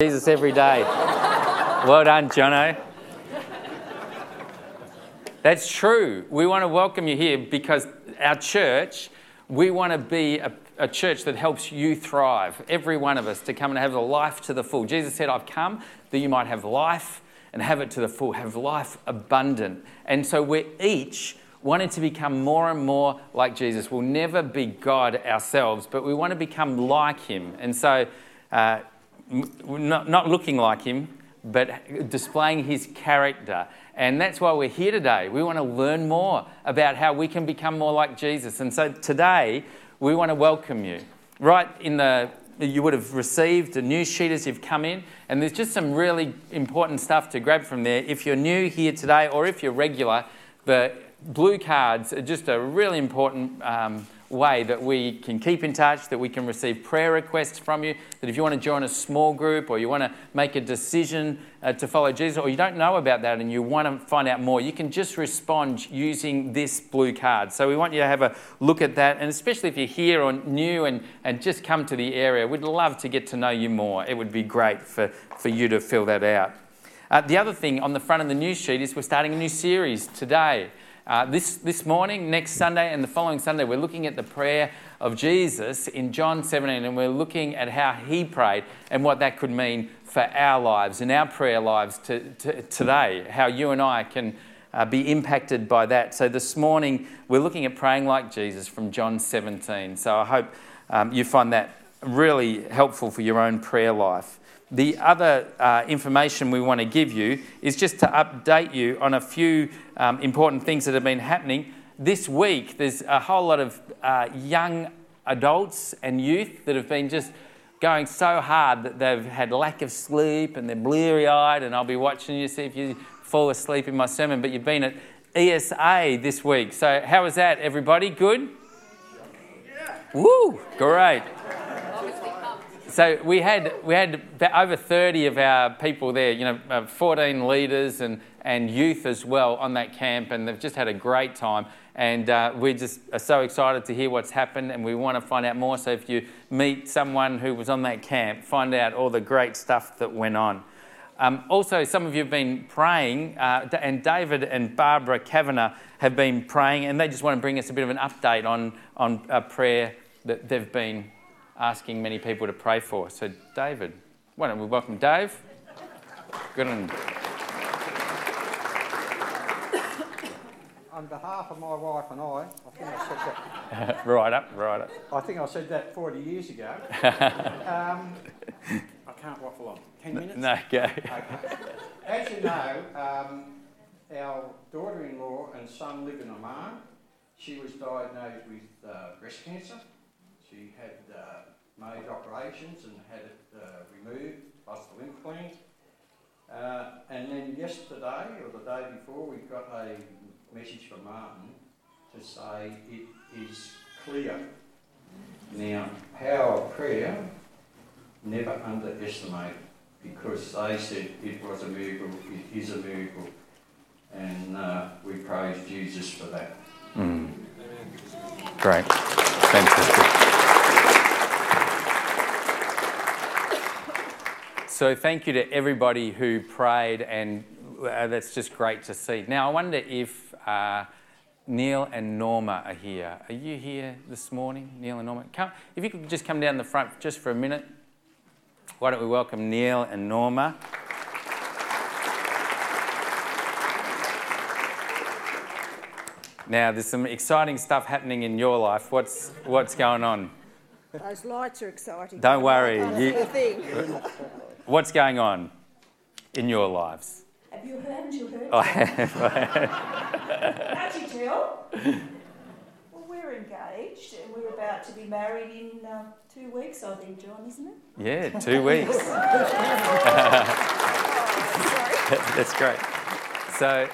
Jesus every day. well done, Jono. That's true. We want to welcome you here because our church, we want to be a, a, church that helps you thrive, every one of us, to come and have a life to the full. Jesus said, I've come that you might have life and have it to the full, have life abundant. And so we're each wanting to become more and more like Jesus. We'll never be God ourselves, but we want to become like Him. And so, uh, not, not looking like Him, but displaying His character and that's why we're here today. We want to learn more about how we can become more like Jesus. And so today, we want to welcome you. Right in the, you would have received a news sheet as you've come in, and there's just some really important stuff to grab from there. If you're new here today, or if you're regular, the blue cards are just a really important um, way that we can keep in touch, that we can receive prayer requests from you, that if you want to join a small group or you want to make a decision uh, to follow Jesus or you don't know about that and you want to find out more, you can just respond using this blue card. So we want you to have a look at that, and especially if you're here or new and, and just come to the area, we'd love to get to know you more. It would be great for, for you to fill that out. Uh, the other thing on the front of the news sheet is we're starting a new series today. Uh, this, this morning, next Sunday, and the following Sunday, we're looking at the prayer of Jesus in John 17, and we're looking at how he prayed and what that could mean for our lives and our prayer lives to, to, today, how you and I can uh, be impacted by that. So this morning, we're looking at praying like Jesus from John 17. So I hope um, you find that really helpful for your own prayer life. The other uh, information we want to give you is just to update you on a few um, important things that have been happening. This week, there's a whole lot of uh, young adults and youth that have been just going so hard that they've had lack of sleep and they're bleary eyed. And I'll be watching you see if you fall asleep in my sermon. But you've been at ESA this week. So, how was that, everybody? Good? Yeah. Woo! Great. So we had we had over 30 of our people there, you know, uh, 14 leaders and, and youth as well on that camp, and they've just had a great time. And uh, we just are so excited to hear what's happened, and we want to find out more. So if you meet someone who was on that camp, find out all the great stuff that went on. Um, also, some of you have been praying, uh, and David and Barbara Kavanagh have been praying, and they just want to bring us a bit of an update on, on a prayer that they've been asking many people to pray for. So, David, why don't we welcome Dave? Good on. On behalf of my wife and I, I think I said that. right up, right up. I think I said that 40 years ago. um, I can't waffle on. 10 minutes? No, go. Okay. As you know, um, our daughter in law and son live in Oman. She was diagnosed with uh, breast cancer. She had uh, made operations and had it uh, removed, plus the lymph gland. Uh, and then yesterday or the day before, we got a message from Martin to say it is clear. Now, power of prayer, never underestimate because they said it was a miracle, it is a miracle, and uh, we praise Jesus for that. Mm. Great. Fantastic. So, thank you to everybody who prayed, and uh, that's just great to see. Now, I wonder if uh, Neil and Norma are here. Are you here this morning, Neil and Norma? Come, if you could just come down the front just for a minute. Why don't we welcome Neil and Norma? Now, there's some exciting stuff happening in your life. What's, what's going on? Those lights are exciting. Don't worry. You, What's going on in your lives? Have you heard? Haven't you heard? I have. How'd you tell? Well, we're engaged and we're about to be married in uh, two weeks, I think, John, isn't it? Yeah, two weeks. that's great. So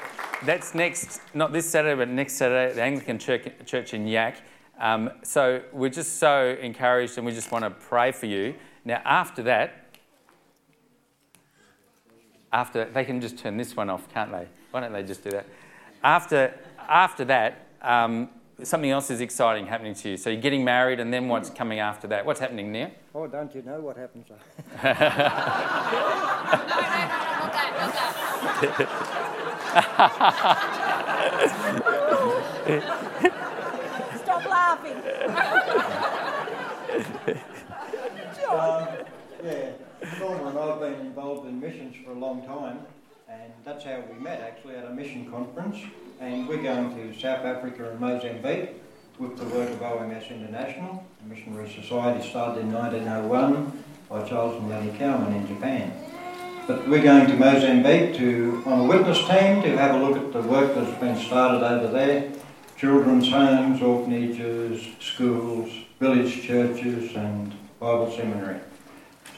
that's next, not this Saturday, but next Saturday, the Anglican Church, Church in Yak. Um, so we're just so encouraged and we just want to pray for you. Now, after that, after they can just turn this one off, can't they? Why don't they just do that? After, after that, um, something else is exciting happening to you. So you're getting married, and then what's coming after that? What's happening now? Oh, don't you know what happens? Stop laughing. um, yeah, Norma and I have been involved in missions for a long time, and that's how we met actually at a mission conference. And we're going to South Africa and Mozambique with the work of OMS International, a missionary society started in 1901 by Charles and Lettie Cowman in Japan. But we're going to Mozambique to, on a witness team to have a look at the work that's been started over there children's homes, orphanages, schools, village churches, and Bible seminary.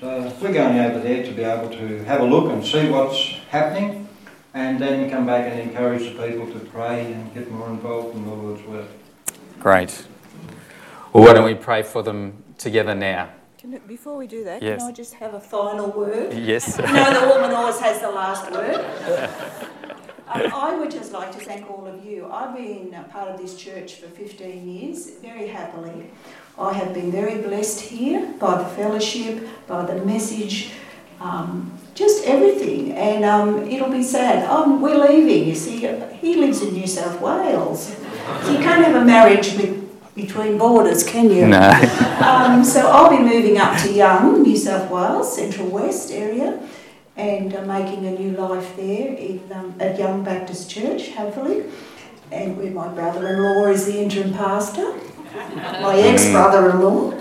So we're going over there to be able to have a look and see what's happening and then come back and encourage the people to pray and get more involved in the Lord's work. Great. Well, why don't we pray for them together now? Can it, before we do that, Yes. can I just have a final word? Yes. You know, the woman always has the last word. Um, I would just like to thank all of you. I've been part of this church for 15 years, very happily. I have been very blessed here by the fellowship, by the message, um, just everything. And um, it'll be sad. Um, we're leaving. You see, he lives in New South Wales. So you can't have a marriage be- between borders, can you? No. Um, so I'll be moving up to Young, New South Wales, Central West area, and uh, making a new life there in, um, at Young Baptist Church, hopefully, and where my brother-in-law is the interim pastor, my ex-brother-in-law.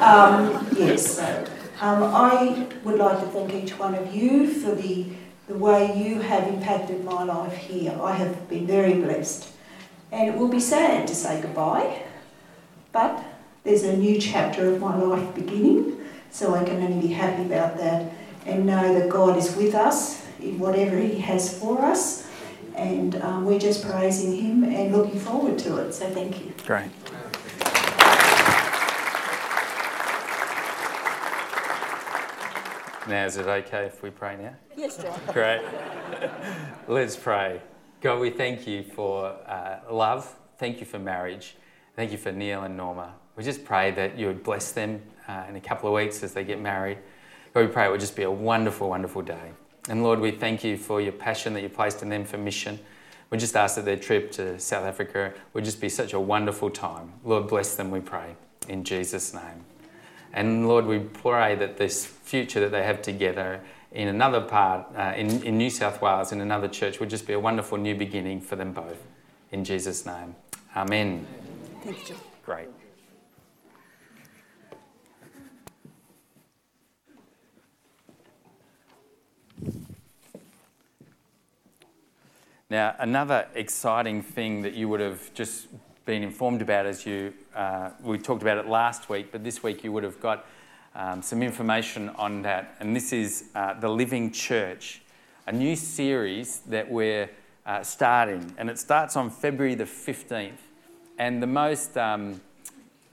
Um, yes, so um, I would like to thank each one of you for the, the way you have impacted my life here. I have been very blessed. And it will be sad to say goodbye, but there's a new chapter of my life beginning, so I can only be happy about that and know that God is with us in whatever He has for us. And um, we're just praising Him and looking forward to it. So thank you. Great. Now, is it okay if we pray now? Yes, John. Great. Let's pray. God, we thank you for uh, love. Thank you for marriage. Thank you for Neil and Norma. We just pray that you would bless them uh, in a couple of weeks as they get married. God, we pray it would just be a wonderful, wonderful day. And Lord, we thank you for your passion that you placed in them for mission. We just ask that their trip to South Africa would just be such a wonderful time. Lord, bless them, we pray, in Jesus' name. And Lord, we pray that this future that they have together in another part, uh, in, in New South Wales, in another church, would just be a wonderful new beginning for them both. In Jesus' name. Amen. Thank you, John. Great. Now, another exciting thing that you would have just been informed about as you, uh, we talked about it last week, but this week you would have got um, some information on that. And this is uh, The Living Church, a new series that we're uh, starting. And it starts on February the 15th. And the most um,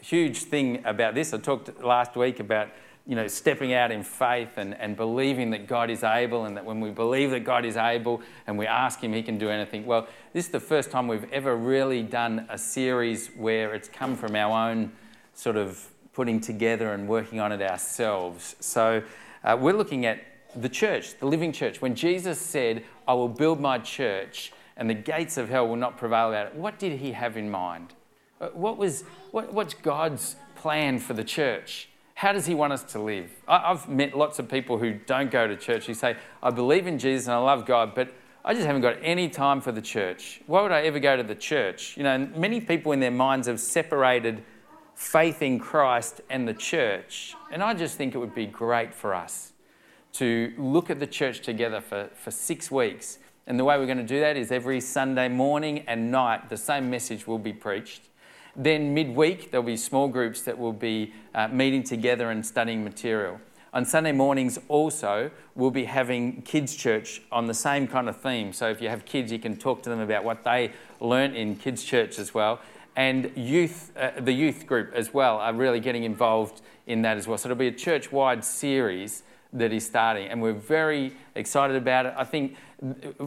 huge thing about this, I talked last week about you know, stepping out in faith and, and believing that God is able, and that when we believe that God is able and we ask Him, He can do anything. Well, this is the first time we've ever really done a series where it's come from our own sort of putting together and working on it ourselves. So uh, we're looking at the church, the living church. When Jesus said, I will build my church and the gates of hell will not prevail about it, what did He have in mind? Uh, What was, what, what's God's plan for the church? How does he want us to live? I've met lots of people who don't go to church who say, I believe in Jesus and I love God, but I just haven't got any time for the church. Why would I ever go to the church? You know, many people in their minds have separated faith in Christ and the church. And I just think it would be great for us to look at the church together for, for six weeks. And the way we're going to do that is every Sunday morning and night, the same message will be preached. Then, midweek, there'll be small groups that will be uh, meeting together and studying material. On Sunday mornings, also, we'll be having kids' church on the same kind of theme. So, if you have kids, you can talk to them about what they learnt in kids' church as well. And youth, uh, the youth group as well, are really getting involved in that as well. So, it'll be a church wide series that is starting, and we're very excited about it. I think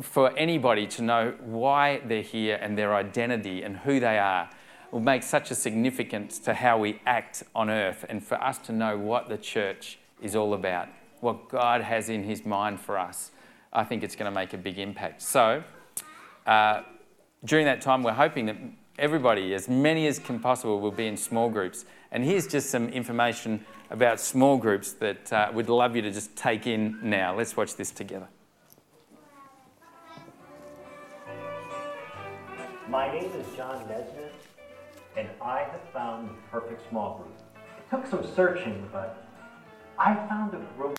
for anybody to know why they're here and their identity and who they are, will make such a significance to how we act on earth and for us to know what the church is all about, what God has in his mind for us. I think it's going to make a big impact. So, uh, during that time, we're hoping that everybody, as many as can possible, will be in small groups. And here's just some information about small groups that uh, we'd love you to just take in now. Let's watch this together. My name is John Nesner, and I have found the perfect small group. It took some searching, but I found a group.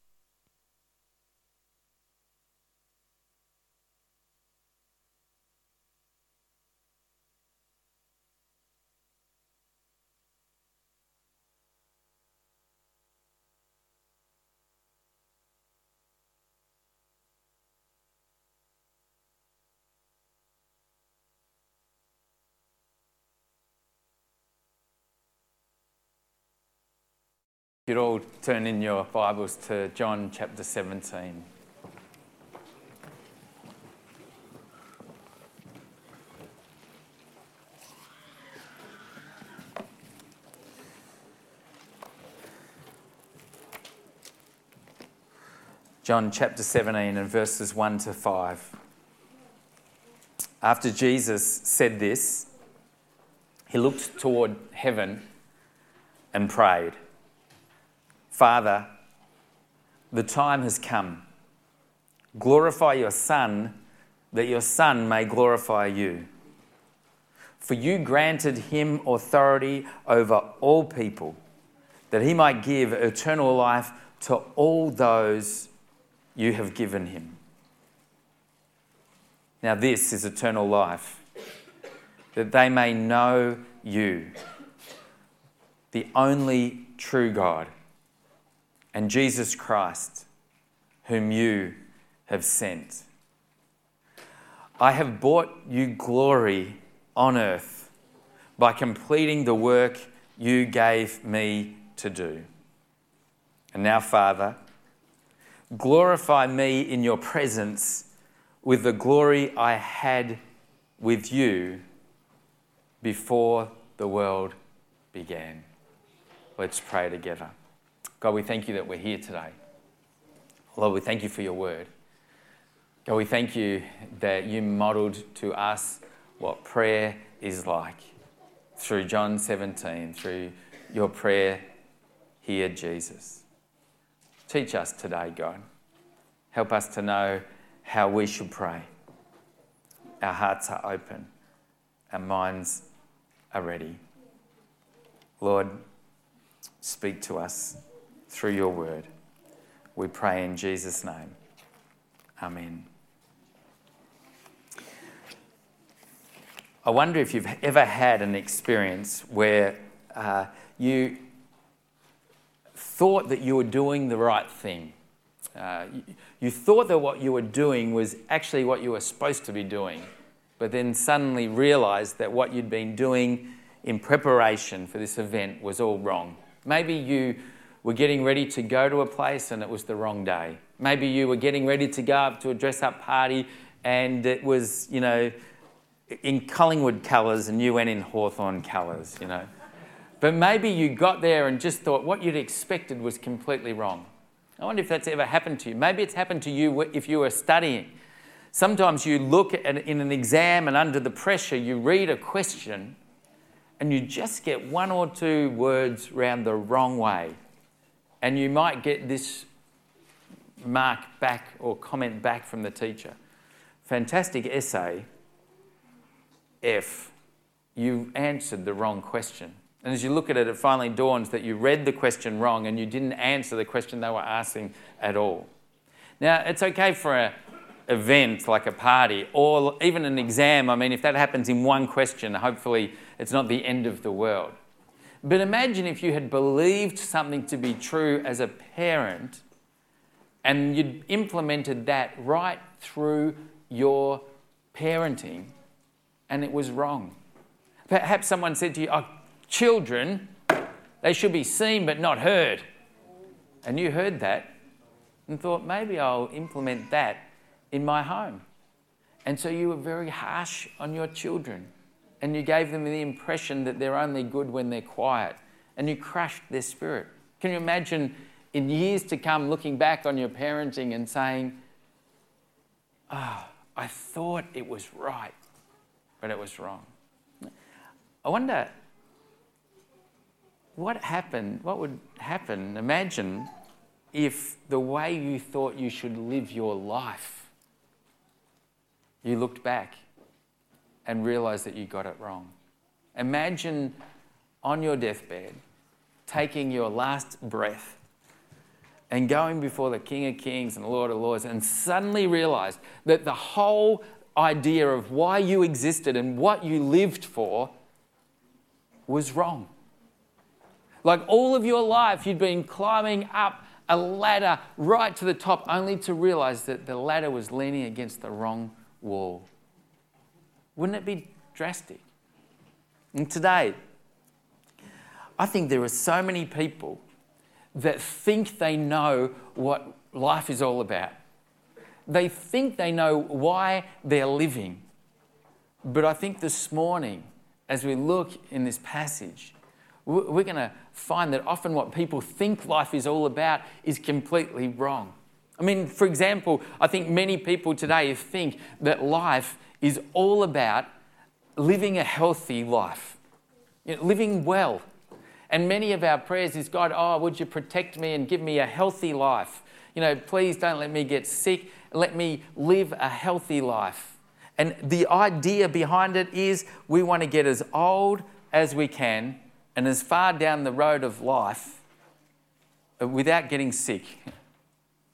You'd all turn in your Bibles to John chapter 17. John chapter 17 and verses 1 to 5. After Jesus said this, he looked toward heaven and prayed. Father, the time has come. Glorify your Son, that your Son may glorify you. For you granted him authority over all people, that he might give eternal life to all those you have given him. Now, this is eternal life, that they may know you, the only true God and Jesus Christ, whom you have sent. I have brought you glory on earth by completing the work you gave me to do. And now, Father, glorify me in your presence with the glory I had with you before the world began. Let's pray together. God, we thank you that we're here today. Lord, we thank you for your word. God, we thank you that you modeled to us what prayer is like through John 17, through your prayer here, Jesus. Teach us today, God. Help us to know how we should pray. Our hearts are open, our minds are ready. Lord, speak to us through your word. We pray in Jesus' name. Amen. I wonder if you've ever had an experience where uh, you thought that you were doing the right thing. Uh, you, you thought that what you were doing was actually what you were supposed to be doing, but then suddenly realized that what you'd been doing in preparation for this event was all wrong. Maybe you were getting ready to go to a place and it was the wrong day. Maybe you were getting ready to go up to a dress up party and it was, you know, in Collingwood colours and you went in Hawthorn colours, you know. But maybe you got there and just thought what you'd expected was completely wrong. I wonder if that's ever happened to you. Maybe it's happened to you if you were studying. Sometimes you look at in an exam and under the pressure you read a question and you just get one or two words round the wrong way and you might get this mark back or comment back from the teacher. Fantastic essay if you answered the wrong question. And as you look at it, it finally dawns that you read the question wrong and you didn't answer the question they were asking at all. Now, it's okay for an event like a party or even an exam. I mean, if that happens in one question, hopefully it's not the end of the world. But imagine if you had believed something to be true as a parent and you'd implemented that right through your parenting and it was wrong. Perhaps someone said to you, oh, children, they should be seen but not heard. And you heard that and thought, maybe I'll implement that in my home. And so you were very harsh on your children and you gave them the impression that they're only good when they're quiet, and you crushed their spirit. Can you imagine in years to come looking back on your parenting and saying, oh, I thought it was right, but it was wrong? I wonder what happened, what would happen, imagine if the way you thought you should live your life, you looked back and realize that you got it wrong. Imagine on your deathbed taking your last breath and going before the King of Kings and Lord of Lords and suddenly realized that the whole idea of why you existed and what you lived for was wrong. Like all of your life, you'd been climbing up a ladder right to the top, only to realize that the ladder was leaning against the wrong wall. Wouldn't it be drastic? And today, I think there are so many people that think they know what life is all about. They think they know why they're living. But I think this morning, as we look in this passage, we're going to find that often what people think life is all about is completely wrong. I mean, for example, I think many people today think that life is all about living a healthy life, you know, living well. And many of our prayers is God, oh, would you protect me and give me a healthy life? You know, please don't let me get sick. Let me live a healthy life. And the idea behind it is we want to get as old as we can and as far down the road of life without getting sick.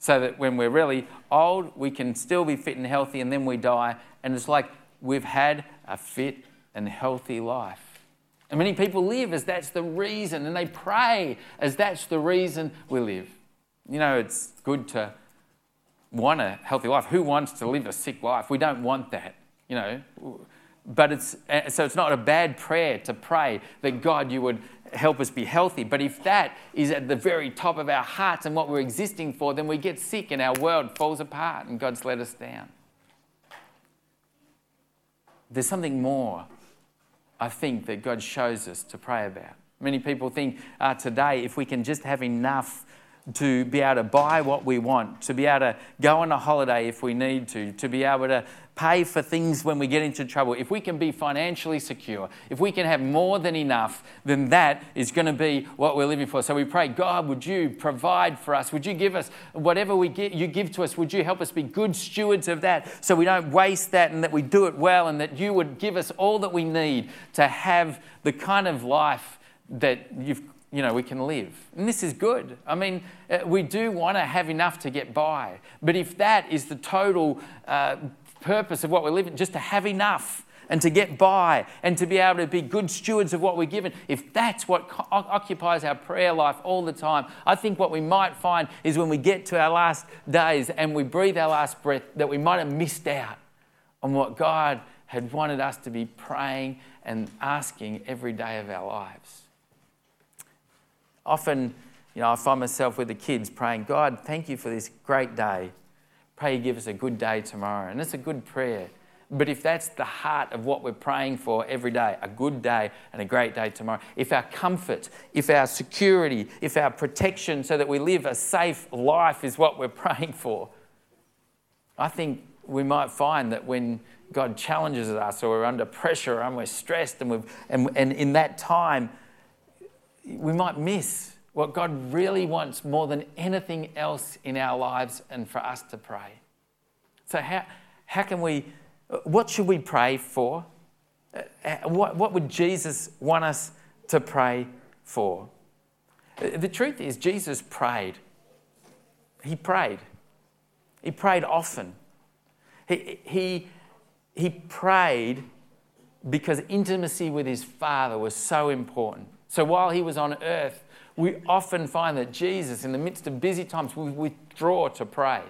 So that when we're really old, we can still be fit and healthy, and then we die, and it's like we've had a fit and healthy life. And many people live as that's the reason, and they pray as that's the reason we live. You know, it's good to want a healthy life. Who wants to live a sick life? We don't want that, you know. But it's so it's not a bad prayer to pray that God, you would help us be healthy. But if that is at the very top of our hearts and what we're existing for, then we get sick and our world falls apart and God's let us down. There's something more I think that God shows us to pray about. Many people think uh, today, if we can just have enough to be able to buy what we want, to be able to go on a holiday if we need to, to be able to pay for things when we get into trouble, if we can be financially secure, if we can have more than enough, then that is going to be what we're living for. So we pray, God, would you provide for us? Would you give us whatever we get, you give to us? Would you help us be good stewards of that so we don't waste that and that we do it well and that you would give us all that we need to have the kind of life that you've you know, we can live. And this is good. I mean, uh, we do want to have enough to get by. But if that is the total uh, purpose of what we're living, just to have enough and to get by and to be able to be good stewards of what we're given, if that's what co- occupies our prayer life all the time, I think what we might find is when we get to our last days and we breathe our last breath, that we might have missed out on what God had wanted us to be praying and asking every day of our lives. Often, you know, I find myself with the kids praying, God, thank you for this great day. Pray you give us a good day tomorrow. And it's a good prayer. But if that's the heart of what we're praying for every day, a good day and a great day tomorrow, if our comfort, if our security, if our protection so that we live a safe life is what we're praying for, I think we might find that when God challenges us or we're under pressure and we're stressed and, we've, and, and in that time, we might miss what God really wants more than anything else in our lives and for us to pray. So, how, how can we, what should we pray for? Uh, what, what would Jesus want us to pray for? The truth is, Jesus prayed. He prayed. He prayed often. He, he, he prayed because intimacy with his Father was so important. So while he was on earth, we often find that Jesus, in the midst of busy times, would withdraw to pray.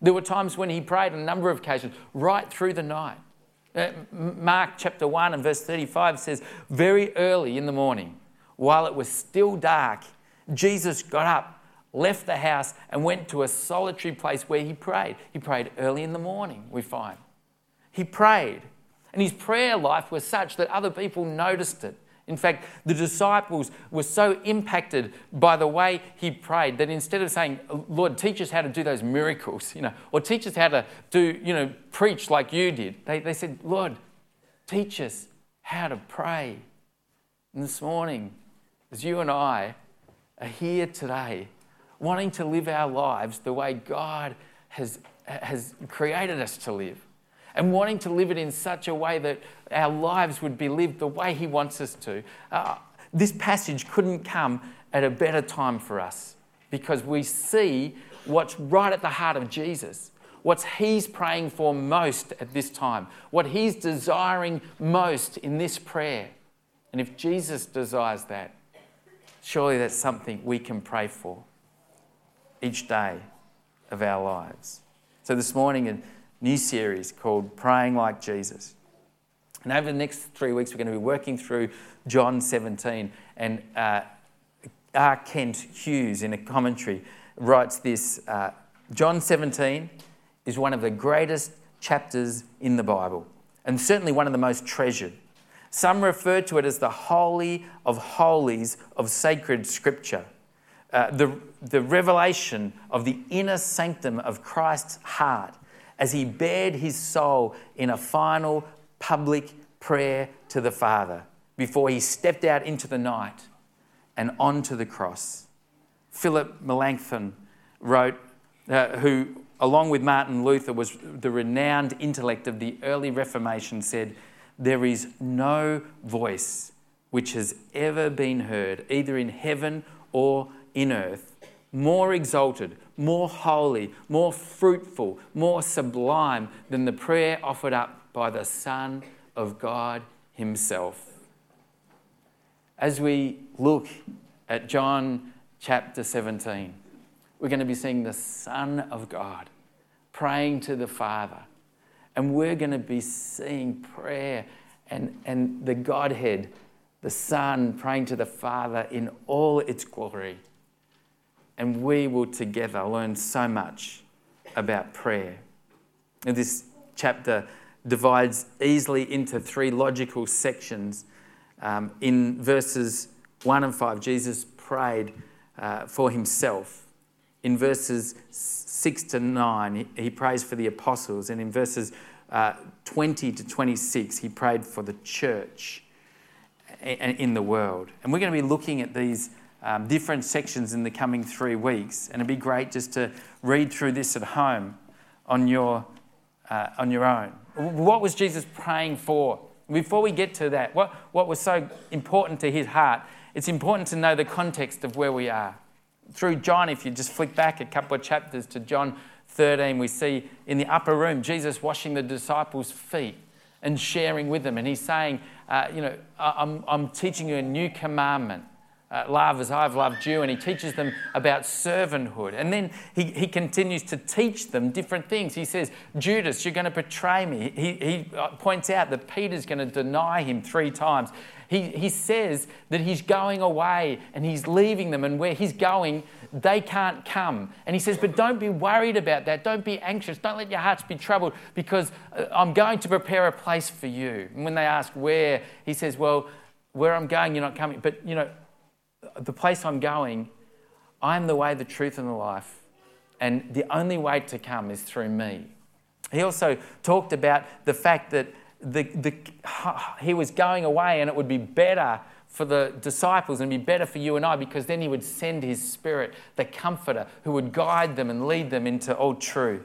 There were times when he prayed on a number of occasions, right through the night. Uh, Mark chapter 1 and verse 35 says, Very early in the morning, while it was still dark, Jesus got up, left the house, and went to a solitary place where he prayed. He prayed early in the morning, we find. He prayed. And his prayer life was such that other people noticed it. In fact, the disciples were so impacted by the way he prayed that instead of saying, Lord, teach us how to do those miracles, you know, or teach us how to do, you know, preach like you did, they, they said, Lord, teach us how to pray. And this morning, as you and I are here today, wanting to live our lives the way God has, has created us to live, and wanting to live it in such a way that our lives would be lived the way He wants us to. Uh, this passage couldn't come at a better time for us because we see what's right at the heart of Jesus, what He's praying for most at this time, what He's desiring most in this prayer. And if Jesus desires that, surely that's something we can pray for each day of our lives. So this morning, new series called Praying Like Jesus. And over the next three weeks, we're going to be working through John 17. And uh, R. Kent Hughes, in a commentary, writes this uh, John 17 is one of the greatest chapters in the Bible, and certainly one of the most treasured. Some refer to it as the holy of holies of sacred scripture. Uh, the, the revelation of the inner sanctum of Christ's heart as he bared his soul in a final public prayer to the Father before he stepped out into the night and onto the cross. Philip Melanchthon wrote, uh, who, along with Martin Luther, was the renowned intellect of the early Reformation, said, There is no voice which has ever been heard, either in heaven or in earth, more exalted, more holy, more fruitful, more sublime than the prayer offered up by the Son of God Himself. As we look at John chapter 17, we're going to be seeing the Son of God praying to the Father. And we're going to be seeing prayer and, and the Godhead, the Son, praying to the Father in all its glory and we will together learn so much about prayer. And this chapter divides easily into three logical sections. Um, in verses 1 and 5, Jesus prayed uh, for himself. In verses 6 to 9, he, he prays for the apostles. And in verses uh, 20 to 26, he prayed for the church in the world. And we're going to be looking at these um, different sections in the coming three weeks. And it'd be great just to read through this at home on your, uh, on your own. What was Jesus praying for? Before we get to that, what, what was so important to his heart? It's important to know the context of where we are. Through John, if you just flick back a couple of chapters to John 13, we see in the upper room Jesus washing the disciples' feet and sharing with them. And he's saying, uh, You know, I'm, I'm teaching you a new commandment uh, love as I've loved you, and he teaches them about servanthood. And then he, he continues to teach them different things. He says, Judas, you're going to betray me. He, he uh, points out that Peter's going to deny him three times. He, he says that he's going away and he's leaving them, and where he's going, they can't come. And he says, But don't be worried about that. Don't be anxious. Don't let your hearts be troubled because uh, I'm going to prepare a place for you. And when they ask where, he says, Well, where I'm going, you're not coming. But, you know, the place I'm going, I'm the way, the truth, and the life. And the only way to come is through me. He also talked about the fact that the, the, he was going away and it would be better for the disciples and be better for you and I because then he would send his spirit, the comforter, who would guide them and lead them into all truth.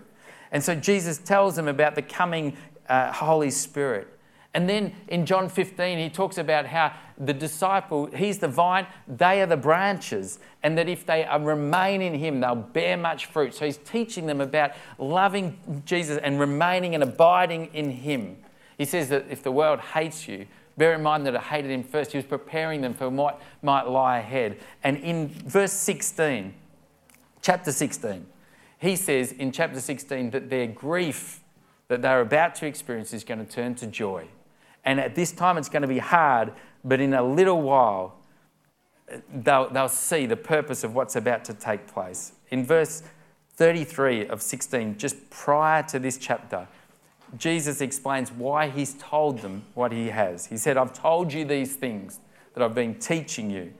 And so Jesus tells them about the coming uh, Holy Spirit. And then in John 15, he talks about how the disciple, he's the vine, they are the branches, and that if they remain in him, they'll bear much fruit. So he's teaching them about loving Jesus and remaining and abiding in him. He says that if the world hates you, bear in mind that it hated him first. He was preparing them for what might lie ahead. And in verse 16, chapter 16, he says in chapter 16 that their grief that they're about to experience is going to turn to joy. And at this time, it's going to be hard, but in a little while, they'll, they'll see the purpose of what's about to take place. In verse 33 of 16, just prior to this chapter, Jesus explains why he's told them what he has. He said, I've told you these things that I've been teaching you,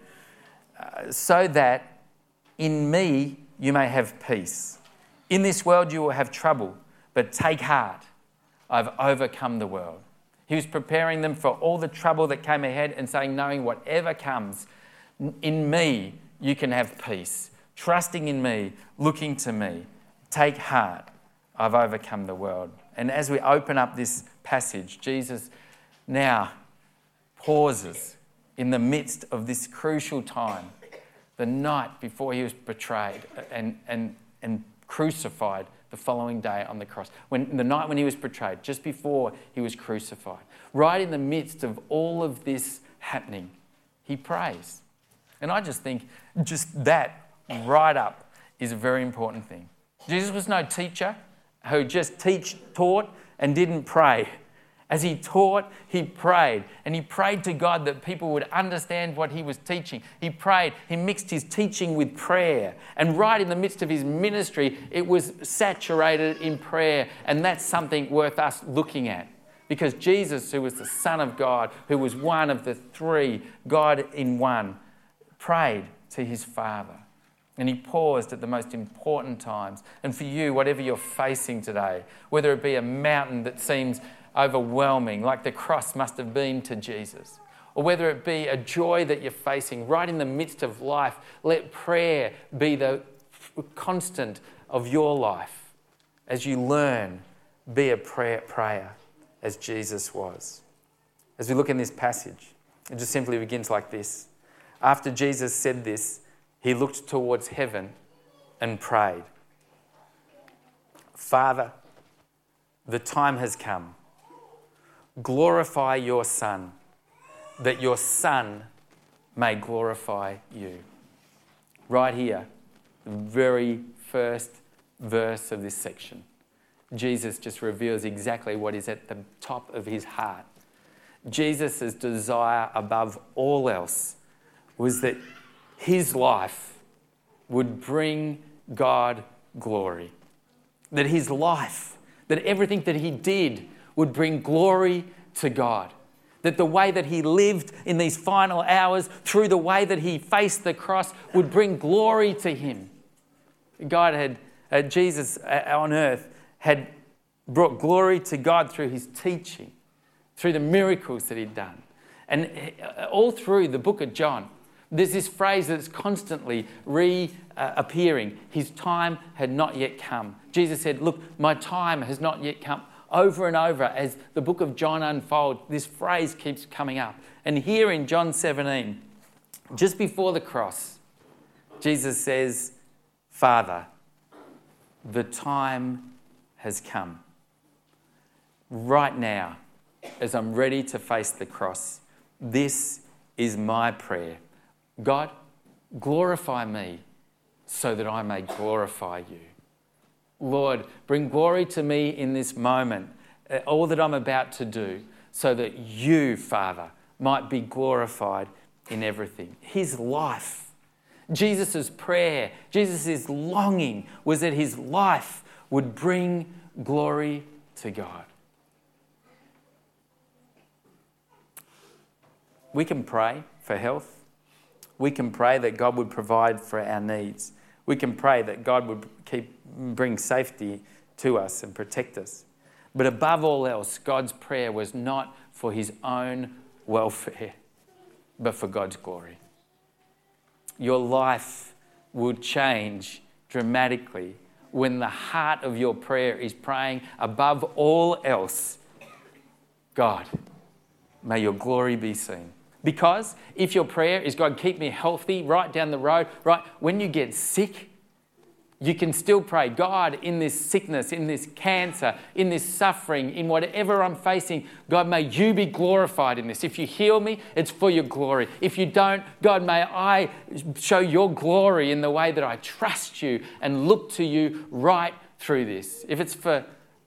uh, so that in me you may have peace. In this world you will have trouble, but take heart. I've overcome the world. He was preparing them for all the trouble that came ahead and saying, knowing whatever comes, in me you can have peace. Trusting in me, looking to me. Take heart. I've overcome the world. And as we open up this passage, Jesus now pauses in the midst of this crucial time, the night before he was betrayed and, and, and crucified the following day on the cross. When, the night when he was betrayed, just before he was crucified, right in the midst of all of this happening, he prays. And I just think just that right up is a very important thing. Jesus was no teacher who just teach, taught and didn't pray. As he taught, he prayed. And he prayed to God that people would understand what he was teaching. He prayed. He mixed his teaching with prayer. And right in the midst of his ministry, it was saturated in prayer. And that's something worth us looking at. Because Jesus, who was the Son of God, who was one of the three, God in one, prayed to his Father. And he paused at the most important times. And for you, whatever you're facing today, whether it be a mountain that seems overwhelming, like the cross must have been to Jesus, or whether it be a joy that you're facing right in the midst of life, let prayer be the constant of your life as you learn, be a prayer, prayer as Jesus was. As we look in this passage, it just simply begins like this. After Jesus said this, he looked towards heaven and prayed Father, the time has come. Glorify your Son, that your Son may glorify you. Right here, the very first verse of this section, Jesus just reveals exactly what is at the top of his heart. Jesus' desire above all else was that his life would bring God glory. That his life, that everything that he did would bring glory to God. That the way that he lived in these final hours, through the way that he faced the cross, would bring glory to him. God had, uh, Jesus uh, on earth had brought glory to God through his teaching, through the miracles that he'd done. And uh, all through the book of John, there's this phrase that's constantly reappearing. His time had not yet come. Jesus said, Look, my time has not yet come. Over and over, as the book of John unfolds, this phrase keeps coming up. And here in John 17, just before the cross, Jesus says, Father, the time has come. Right now, as I'm ready to face the cross, this is my prayer God, glorify me so that I may glorify you. Lord, bring glory to me in this moment, uh, all that I'm about to do, so that you, Father, might be glorified in everything. His life, Jesus' prayer, Jesus' longing was that his life would bring glory to God. We can pray for health. We can pray that God would provide for our needs. We can pray that God would keep, bring safety to us and protect us. But above all else, God's prayer was not for his own welfare, but for God's glory. Your life will change dramatically when the heart of your prayer is praying above all else God, may your glory be seen. Because if your prayer is, God, keep me healthy right down the road, right, when you get sick, you can still pray, God, in this sickness, in this cancer, in this suffering, in whatever I'm facing, God, may you be glorified in this. If you heal me, it's for your glory. If you don't, God, may I show your glory in the way that I trust you and look to you right through this. If it's for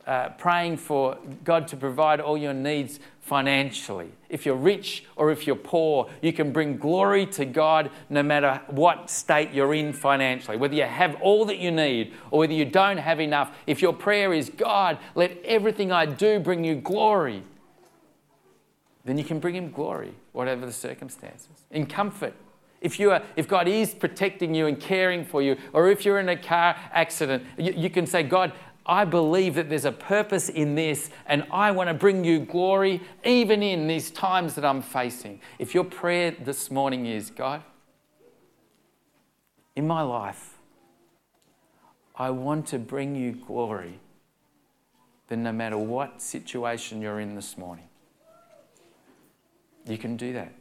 uh, praying for God to provide all your needs financially. If you're rich or if you're poor, you can bring glory to God no matter what state you're in financially. Whether you have all that you need or whether you don't have enough, if your prayer is, God, let everything I do bring you glory, then you can bring Him glory, whatever the circumstances. In comfort, if, you are, if God is protecting you and caring for you, or if you're in a car accident, you, you can say, God, I believe that there's a purpose in this, and I want to bring you glory even in these times that I'm facing. If your prayer this morning is, God, in my life, I want to bring you glory, then no matter what situation you're in this morning, you can do that.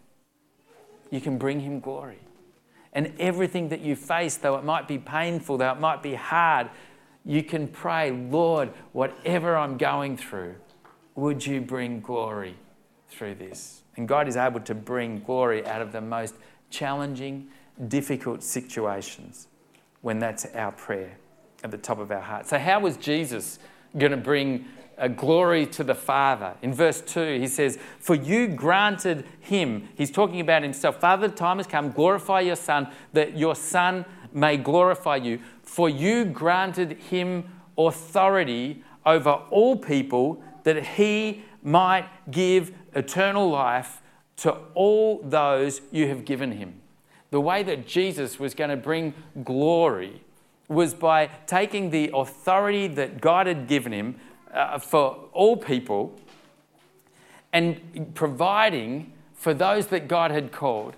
You can bring Him glory. And everything that you face, though it might be painful, though it might be hard, you can pray, Lord, whatever I'm going through, would you bring glory through this? And God is able to bring glory out of the most challenging, difficult situations when that's our prayer at the top of our heart. So, how was Jesus going to bring uh, glory to the Father? In verse 2, he says, For you granted him, he's talking about himself, Father, the time has come, glorify your Son, that your Son may glorify you. For you granted him authority over all people that he might give eternal life to all those you have given him. The way that Jesus was going to bring glory was by taking the authority that God had given him uh, for all people and providing for those that God had called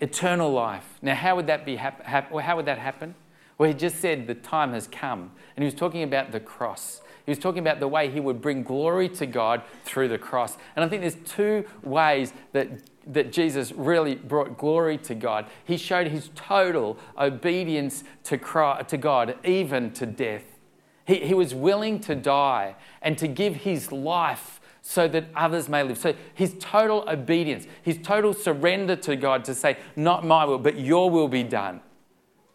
eternal life. Now, how would that be? Hap- hap- how would that happen? Well, he just said the time has come. And he was talking about the cross. He was talking about the way he would bring glory to God through the cross. And I think there's two ways that, that Jesus really brought glory to God. He showed his total obedience to, Christ, to God, even to death. He, he was willing to die and to give his life so that others may live. So his total obedience, his total surrender to God to say, Not my will, but your will be done.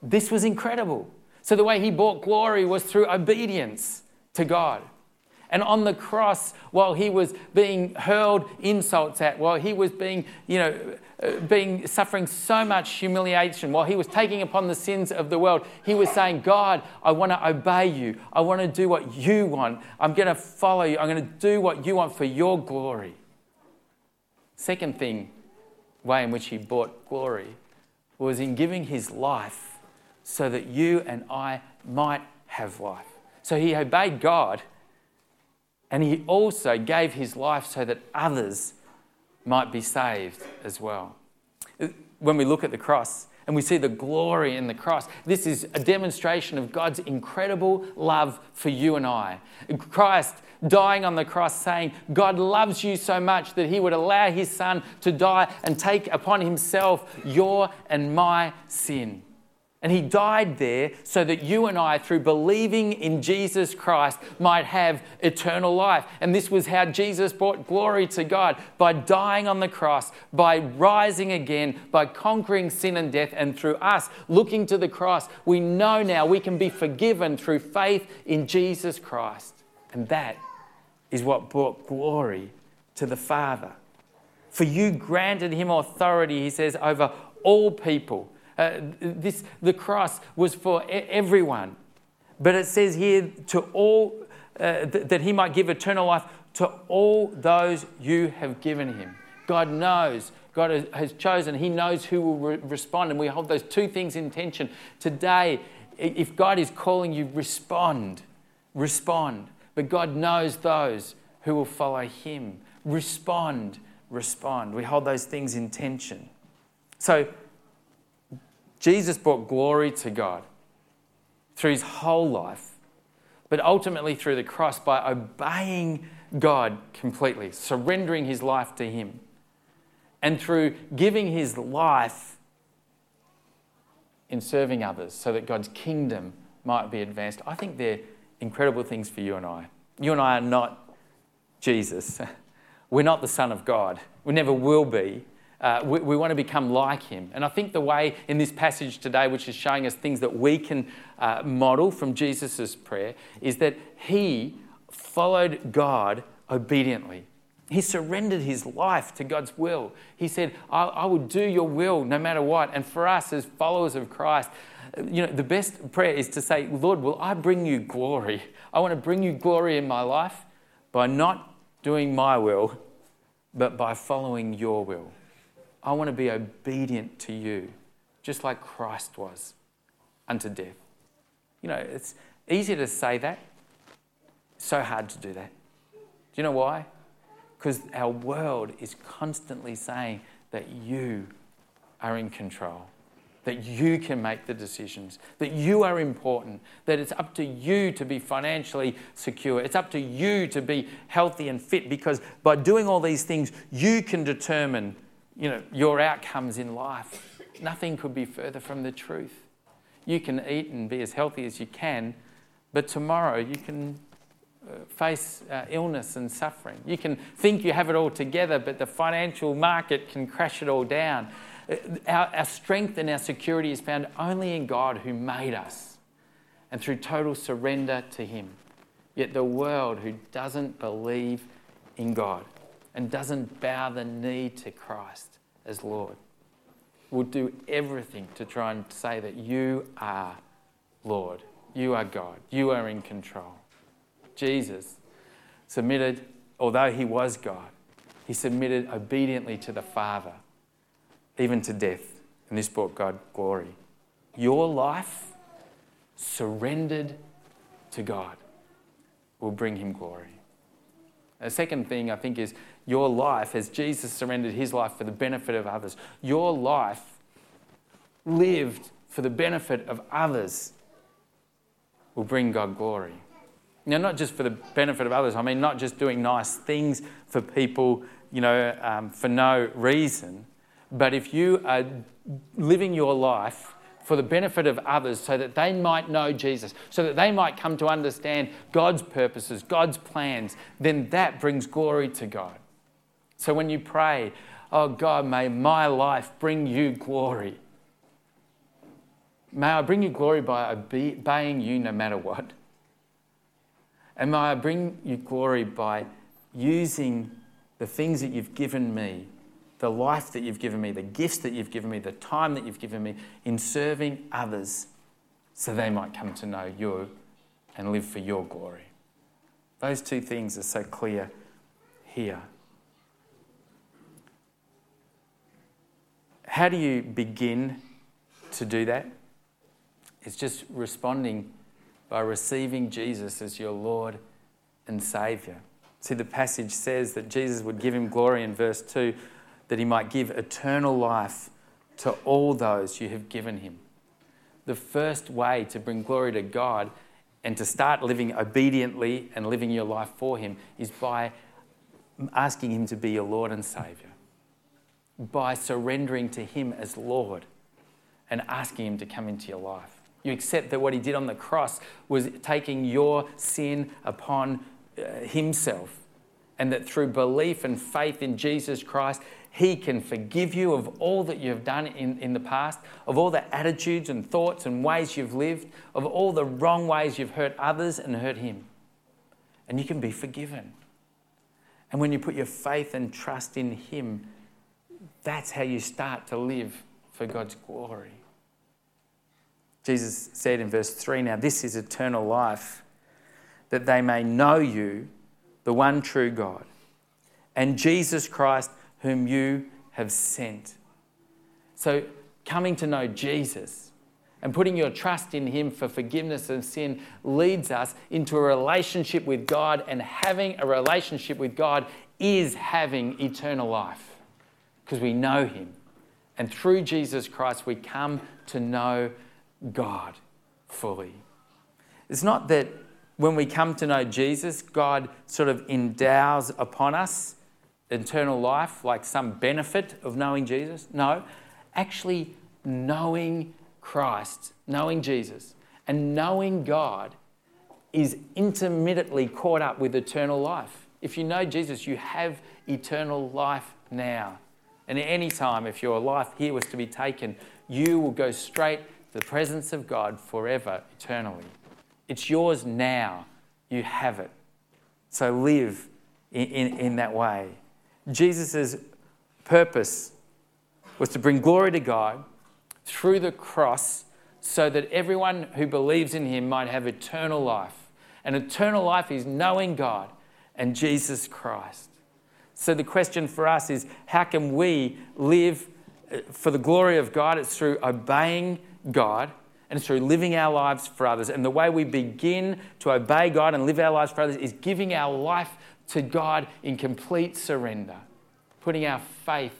This was incredible. So, the way he bought glory was through obedience to God. And on the cross, while he was being hurled insults at, while he was being, you know, uh, being suffering so much humiliation, while he was taking upon the sins of the world, he was saying, God, I want to obey you. I want to do what you want. I'm going to follow you. I'm going to do what you want for your glory. Second thing, way in which he bought glory was in giving his life so that you and I might have life. So he obeyed God and he also gave his life so that others might be saved as well. When we look at the cross and we see the glory in the cross, this is a demonstration of God's incredible love for you and I. Christ dying on the cross, saying, God loves you so much that he would allow his son to die and take upon himself your and my sin. And he died there so that you and I, through believing in Jesus Christ, might have eternal life. And this was how Jesus brought glory to God by dying on the cross, by rising again, by conquering sin and death. And through us looking to the cross, we know now we can be forgiven through faith in Jesus Christ. And that is what brought glory to the Father. For you granted him authority, he says, over all people uh, this, the cross was for everyone. But it says here to all, uh, th- that he might give eternal life to all those you have given him. God knows, God has, chosen, He knows who will re- respond. And we hold those two things in tension. Today, if God is calling you, respond. Respond. But God knows those who will follow Him. Respond. Respond. We hold those things in tension. So, Jesus brought glory to God through his whole life, but ultimately through the cross by obeying God completely, surrendering his life to him, and through giving his life in serving others so that God's kingdom might be advanced. I think they're incredible things for you and I. You and I are not Jesus. We're not the Son of God. We never will be. Uh, we, we, want to become like him. And I think the way in this passage today, which is showing us things that we can uh, model from Jesus' prayer, is that he followed God obediently. He surrendered his life to God's will. He said, I, I will do your will no matter what. And for us as followers of Christ, you know, the best prayer is to say, Lord, will I bring you glory? I want to bring you glory in my life by not doing my will, but by following your will. I want to be obedient to you, just like Christ was unto death. You know, it's easy to say that, so hard to do that. Do you know why? Because our world is constantly saying that you are in control that you can make the decisions, that you are important, that it's up to you to be financially secure, it's up to you to be healthy and fit because by doing all these things, you can determine you know, your outcomes in life. Nothing could be further from the truth. You can eat and be as healthy as you can, but tomorrow you can uh, face uh, illness and suffering. You can think you have it all together, but the financial market can crash it all down. Our, our strength and our security is found only in God who made us and through total surrender to Him. Yet the world who doesn't believe in God and doesn't bow the knee to Christ as Lord will do everything to try and say that you are Lord, you are God, you are in control. Jesus submitted, although he was God, he submitted obediently to the Father even to death. And this brought God glory. Your life surrendered to God will bring him glory. The second thing I think is your life, as Jesus surrendered his life for the benefit of others, your life lived for the benefit of others will bring God glory. Now, not just for the benefit of others, I mean, not just doing nice things for people, you know, um, for no reason, but if you are living your life for the benefit of others so that they might know Jesus, so that they might come to understand God's purposes, God's plans, then that brings glory to God. So when you pray, Oh God, may my life bring you glory. May I bring you glory by obeying you no matter what. And may I bring you glory by using the things that you've given me the life that you've given me, the gifts that you've given me, the time that you've given me in serving others so they might come to know you and live for your glory. Those two things are so clear here. How do you begin to do that? It's just responding by receiving Jesus as your Lord and Saviour. See, the passage says that Jesus would give him glory in verse 2 that he might give eternal life to all those you have given him. The first way to bring glory to God and to start living obediently and living your life for him is by asking him to be your Lord and Saviour, by surrendering to him as Lord and asking him to come into your life. You accept that what he did on the cross was taking your sin upon uh, himself, and that through belief and faith in Jesus Christ, he can forgive you of all that you've done in, in the past, of all the attitudes and thoughts and ways you've lived, of all the wrong ways you've hurt others and hurt Him. And you can be forgiven. And when you put your faith and trust in Him, that's how you start to live for God's glory. Jesus said in verse 3 Now, this is eternal life, that they may know you, the one true God, and Jesus Christ whom you have sent. So, coming to know Jesus and putting your trust in Him for forgiveness of sin leads us into a relationship with God, and having a relationship with God is having eternal life because we know Him. And through Jesus Christ, we come to know God fully. It's not that when we come to know Jesus, God sort of endows upon us eternal life, like some benefit of knowing Jesus. No, actually knowing Christ, knowing Jesus, and knowing God is intermittently caught up with eternal life. If you know Jesus, you have eternal life now. And at any time, if your life here was to be taken, you will go straight to the presence of God forever, eternally. It's yours now. You have it. So live in, in, in that way. Jesus' purpose was to bring glory to God through the cross so that everyone who believes in him might have eternal life. And eternal life is knowing God and Jesus Christ. So the question for us is how can we live uh, for the glory of God? It's through obeying God and it's through living our lives for others. And the way we begin to obey God and live our lives for others is giving our life to God in complete surrender, putting our faith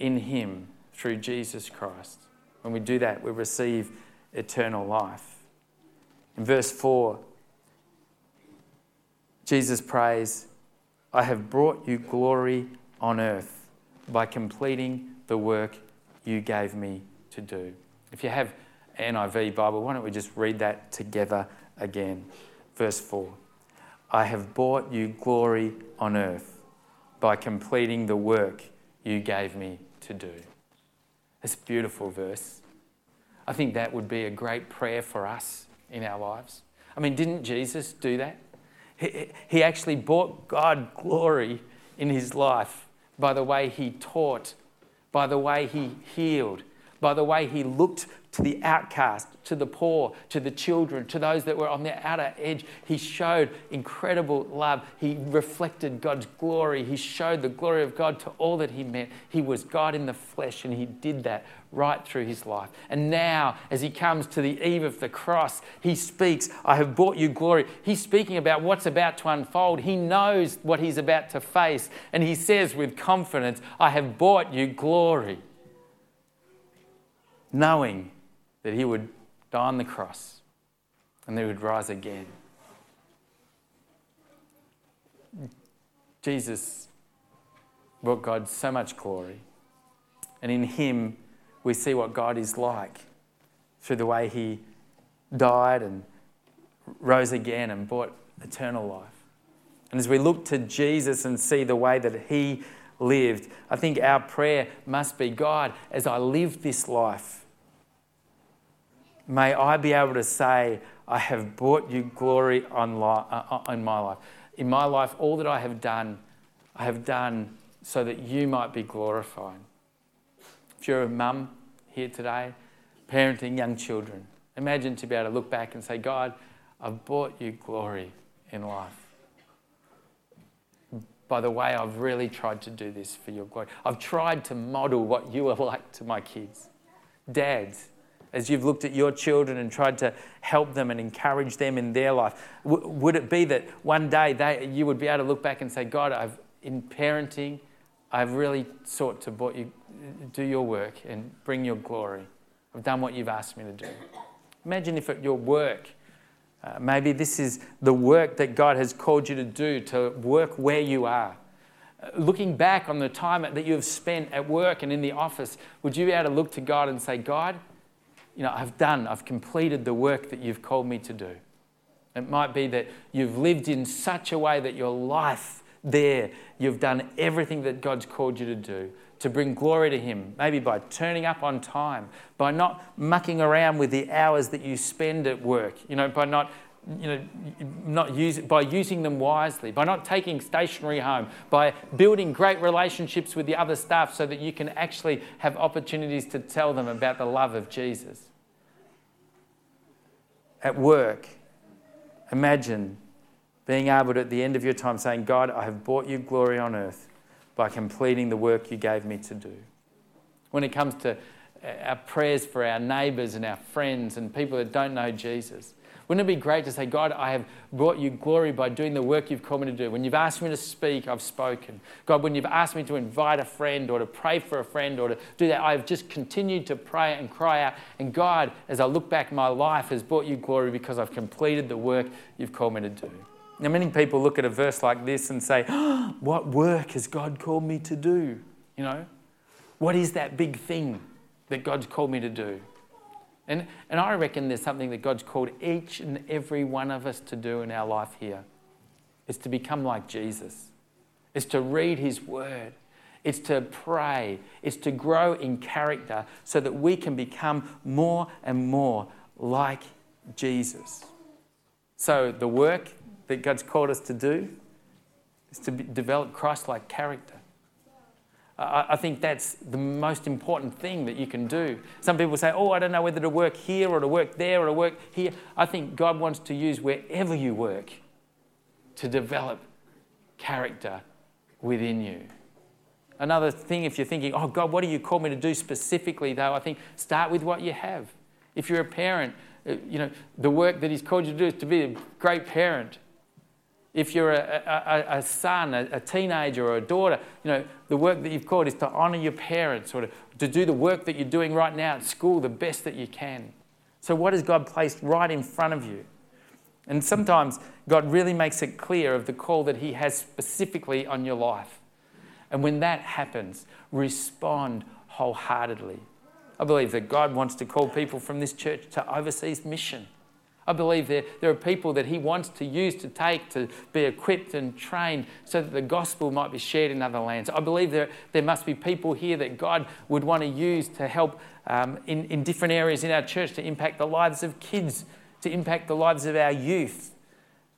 in Him through Jesus Christ. When we do that, we receive eternal life. In verse 4, Jesus prays, I have brought you glory on earth by completing the work you gave me to do. If you have an NIV Bible, why don't we just read that together again? Verse 4 I have brought you glory on earth by completing the work you gave me to do. It's a beautiful verse. I think that would be a great prayer for us in our lives. I mean, didn't Jesus do that? He, he actually brought God glory in his life by the way he taught, by the way he healed, by the way he looked to the outcast, to the poor, to the children, to those that were on the outer edge. He showed incredible love. He reflected God's glory. He showed the glory of God to all that he met. He was God in the flesh, and he did that right through his life. And now, as he comes to the eve of the cross, he speaks, I have brought you glory. He's speaking about what's about to unfold. He knows what he's about to face. And he says with confidence, I have brought you glory. Knowing that he would die on the cross and that he would rise again. Jesus brought God so much glory, and in him we see what God is like through the way he died and rose again and brought eternal life. And as we look to Jesus and see the way that he lived, I think our prayer must be God, as I live this life, May I be able to say, I have brought you glory on, li- uh, uh, my life. In my life, all that I have done, I have done so that you might be glorified. You're a mum here today, parenting young children, imagine to be able to look back and say, God, I've brought you glory in life. By the way, I've really tried to do this for your glory. I've tried to model what you are like to my kids. Dads, as you've looked at your children and tried to help them and encourage them in their life? W- would it be that one day they, you would be able to look back and say, God, I've, in parenting, I've really sought to you, do your work and bring your glory. I've done what you've asked me to do. Imagine if at your work, uh, maybe this is the work that God has called you to do, to work where you are. Uh, looking back on the time that you have spent at work and in the office, would you be able to look to God and say, God, you know, I've done, I've completed the work that you've called me to do. It might be that you've lived in such a way that your life there, you've done everything that God's called you to do to bring glory to Him, maybe by turning up on time, by not mucking around with the hours that you spend at work, you know, by not you know, not use, by using them wisely, by not taking stationery home, by building great relationships with the other staff so that you can actually have opportunities to tell them about the love of Jesus. At work, imagine being able to, at the end of your time, saying, God, I have brought you glory on earth by completing the work you gave me to do. When it comes to uh, our prayers for our neighbours and our friends and people that don't know Jesus, wouldn't it be great to say, God, I have brought you glory by doing the work you've called me to do? When you've asked me to speak, I've spoken. God, when you've asked me to invite a friend or to pray for a friend or to do that, I've just continued to pray and cry out. And God, as I look back, my life has brought you glory because I've completed the work you've called me to do. Now, many people look at a verse like this and say, oh, What work has God called me to do? You know, what is that big thing that God's called me to do? And, and I reckon there's something that God's called each and every one of us to do in our life here. It's to become like Jesus. It's to read his word. It's to pray. It's to grow in character so that we can become more and more like Jesus. So, the work that God's called us to do, is to be, develop Christ like character. I, I think that's the most important thing that you can do. Some people say, Oh, I don't know whether to work here or to work there or to work here. I think God wants to use wherever you work to develop character within you. Another thing, if you're thinking, oh, God, what do you call me to do specifically, though? I think start with what you have. If you're a parent, uh, you know, the work that He's called you to do is to be a great parent. If you're a, a, a son, a, a, teenager, or a daughter, you know, the work that you've called is to honour your parents or to, to do the work that you're doing right now at school the best that you can. So, what has God placed right in front of you? And sometimes God really makes it clear of the call that He has specifically on your life. And when that happens, respond wholeheartedly. I believe that God wants to call people from this church to overseas mission. I believe there, there are people that He wants to use to take to be equipped and trained so that the gospel might be shared in other lands. I believe there, there must be people here that God would want to use to help um, in, in different areas in our church to impact the lives of kids, to impact the lives of our youth.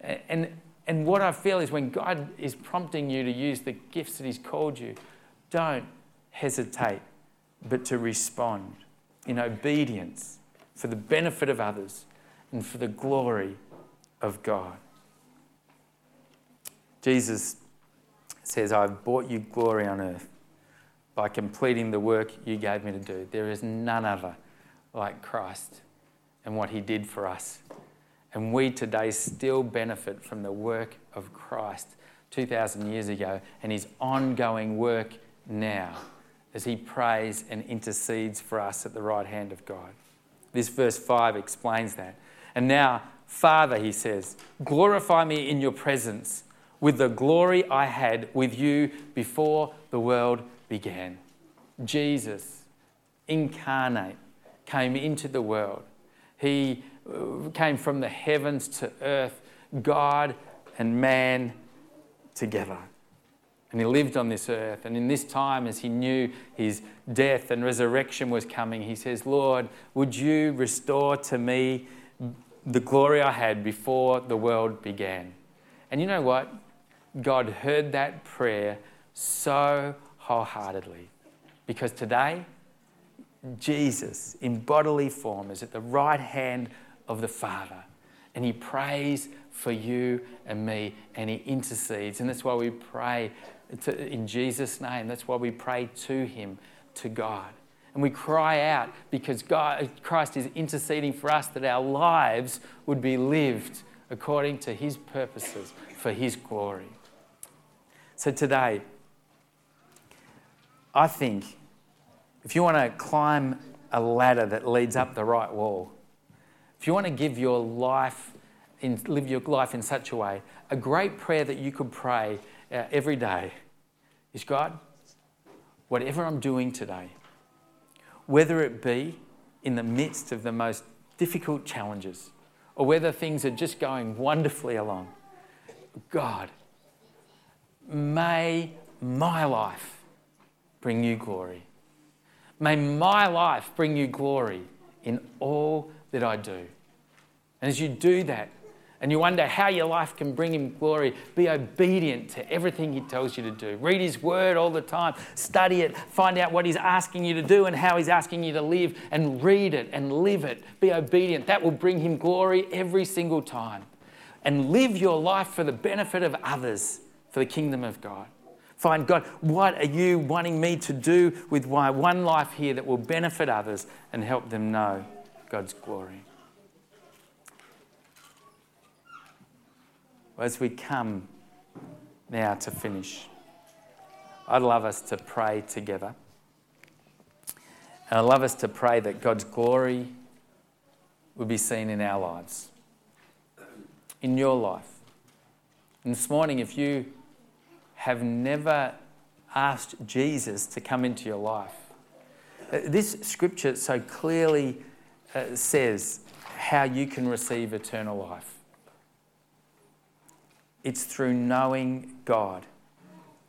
And, and what I feel is when God is prompting you to use the gifts that He's called you, don't hesitate, but to respond in obedience for the benefit of others and for the glory of God. Jesus says, I've brought you glory on earth by completing the work you gave me to do. There is none other like Christ and what he did for us. And we today still benefit from the work of Christ 2,000 years ago and his ongoing work now as he prays and intercedes for us at the right hand of God. This verse 5 explains that. And now, Father, he says, glorify me in your presence with the glory I had with you before the world began. Jesus, incarnate, came into the world. He uh, came from the heavens to earth, God and man together. And he lived on this earth. And in this time, as he knew his death and resurrection was coming, he says, Lord, would you restore to me the glory I had before the world began? And you know what? God heard that prayer so wholeheartedly. Because today, Jesus, in bodily form, is at the right hand of the Father. And He prays for you and me and He intercedes. And that's why we pray to, in Jesus' name. That's why we pray to Him, to God. And we cry out because God, Christ is interceding for us that our lives would be lived according to His purposes for His glory. So today, I think if you want to climb a ladder that leads up the right wall, if you want to give your life, in, live your life in such a way, a great prayer that you could pray uh, every day is God, whatever I'm doing today, whether it be in the midst of the most difficult challenges or whether things are just going wonderfully along, God, may my life bring you glory. May my life bring you glory in all that I do. And as you do that, and you wonder how your life can bring him glory, be obedient to everything he tells you to do. Read his word all the time, study it, find out what he's asking you to do and how he's asking you to live, and read it and live it. Be obedient. That will bring him glory every single time. And live your life for the benefit of others, for the kingdom of God. Find God, what are you wanting me to do with my one life here that will benefit others and help them know God's glory. As we come now to finish, I'd love us to pray together. And I'd love us to pray that God's glory would be seen in our lives, in your life. And this morning, if you have never asked Jesus to come into your life, uh, this scripture so clearly uh, says how you can receive eternal life. It's through knowing God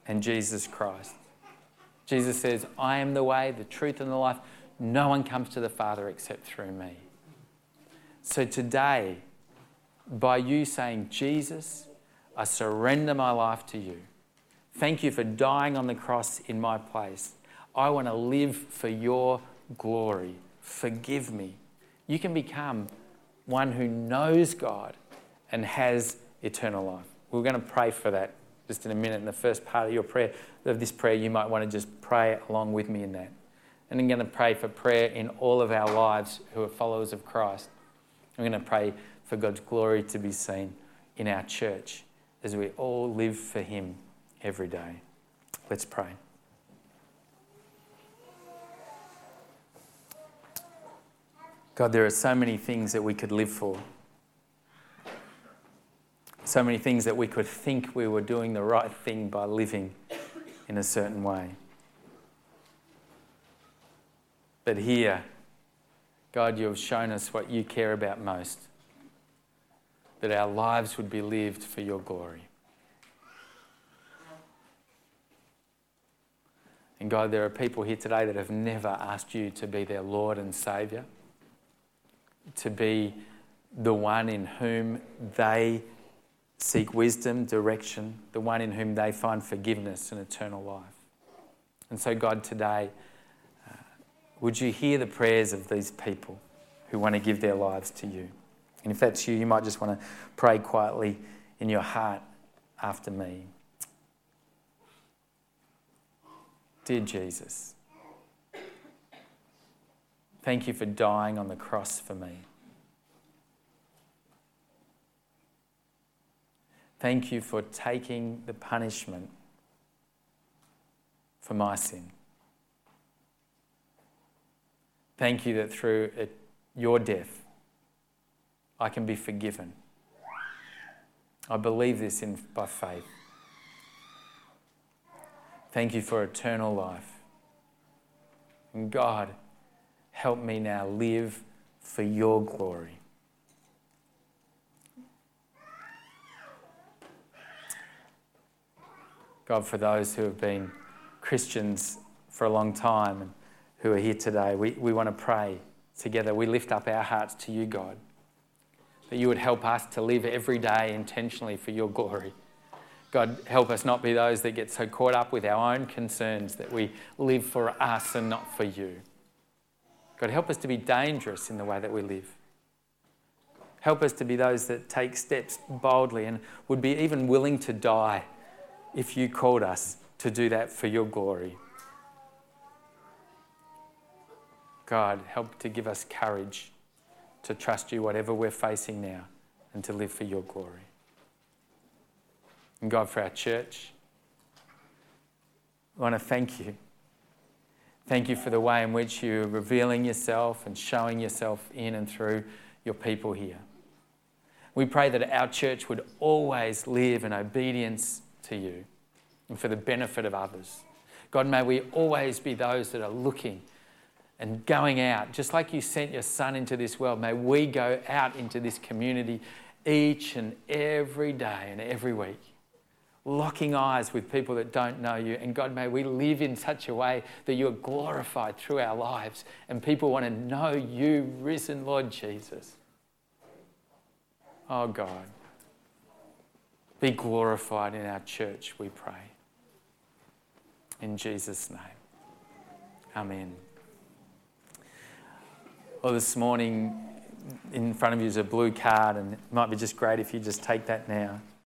and Jesus Christ. Jesus says, I am the way, the truth, and the life. No one comes to the Father except through me. So today, by you saying, Jesus, I surrender my life to you, Thank you for dying on the cross in my place. I want to live for your glory. Forgive me. You can become one who knows God and has eternal life. We're going to pray for that just in a minute. In the first part of your prayer, of this prayer, you might want to just pray along with me in that. And I'm going to pray for prayer in all of our lives who are followers of Christ. I'm going to pray for God's glory to be seen in our church as we all live for Him every day. Let's pray. God, there are so many things that we could live for. So many things that we could think we were doing the right thing by living in a certain way. But here, God, you have shown us what you care about most that our lives would be lived for your glory. And God, there are people here today that have never asked you to be their Lord and Saviour, to be the one in whom they seek wisdom, direction, the one in whom they find forgiveness and eternal life. And so, God, today, uh, would you hear the prayers of these people who want to give their lives to you? And if that's you, you might just want to pray quietly in your heart after me. Dear Jesus, thank you for dying on the cross for me. Thank you for taking the punishment for my sin. Thank you that through it, your death, I can be forgiven. I believe this in, by faith. Thank you for eternal life. And God, help me now live for your glory. God, for those who have been Christians for a long time and who are here today, we, we want to pray together. We lift up our hearts to you, God, that you would help us to live every day intentionally for your glory. God, help us not be those that get so caught up with our own concerns that we live for us and not for you. God, help us to be dangerous in the way that we live. Help us to be those that take steps boldly and would be even willing to die if you called us to do that for your glory. God, help to give us courage to trust you, whatever we're facing now, and to live for your glory. And God, for our church, I want to thank you. Thank you for the way in which you're revealing yourself and showing yourself in and through your people here. We pray that our church would always live in obedience to you and for the benefit of others. God, may we always be those that are looking and going out, just like you sent your son into this world. May we go out into this community each and every day and every week locking eyes with people that don't know you. And God, may we live in such a way that you are glorified through our lives and people want to know you, risen Lord Jesus. Oh God, be glorified in our church, we pray. In Jesus' name. Amen. Well, this morning in front of you is a blue card, and it might be just great if you just take that now.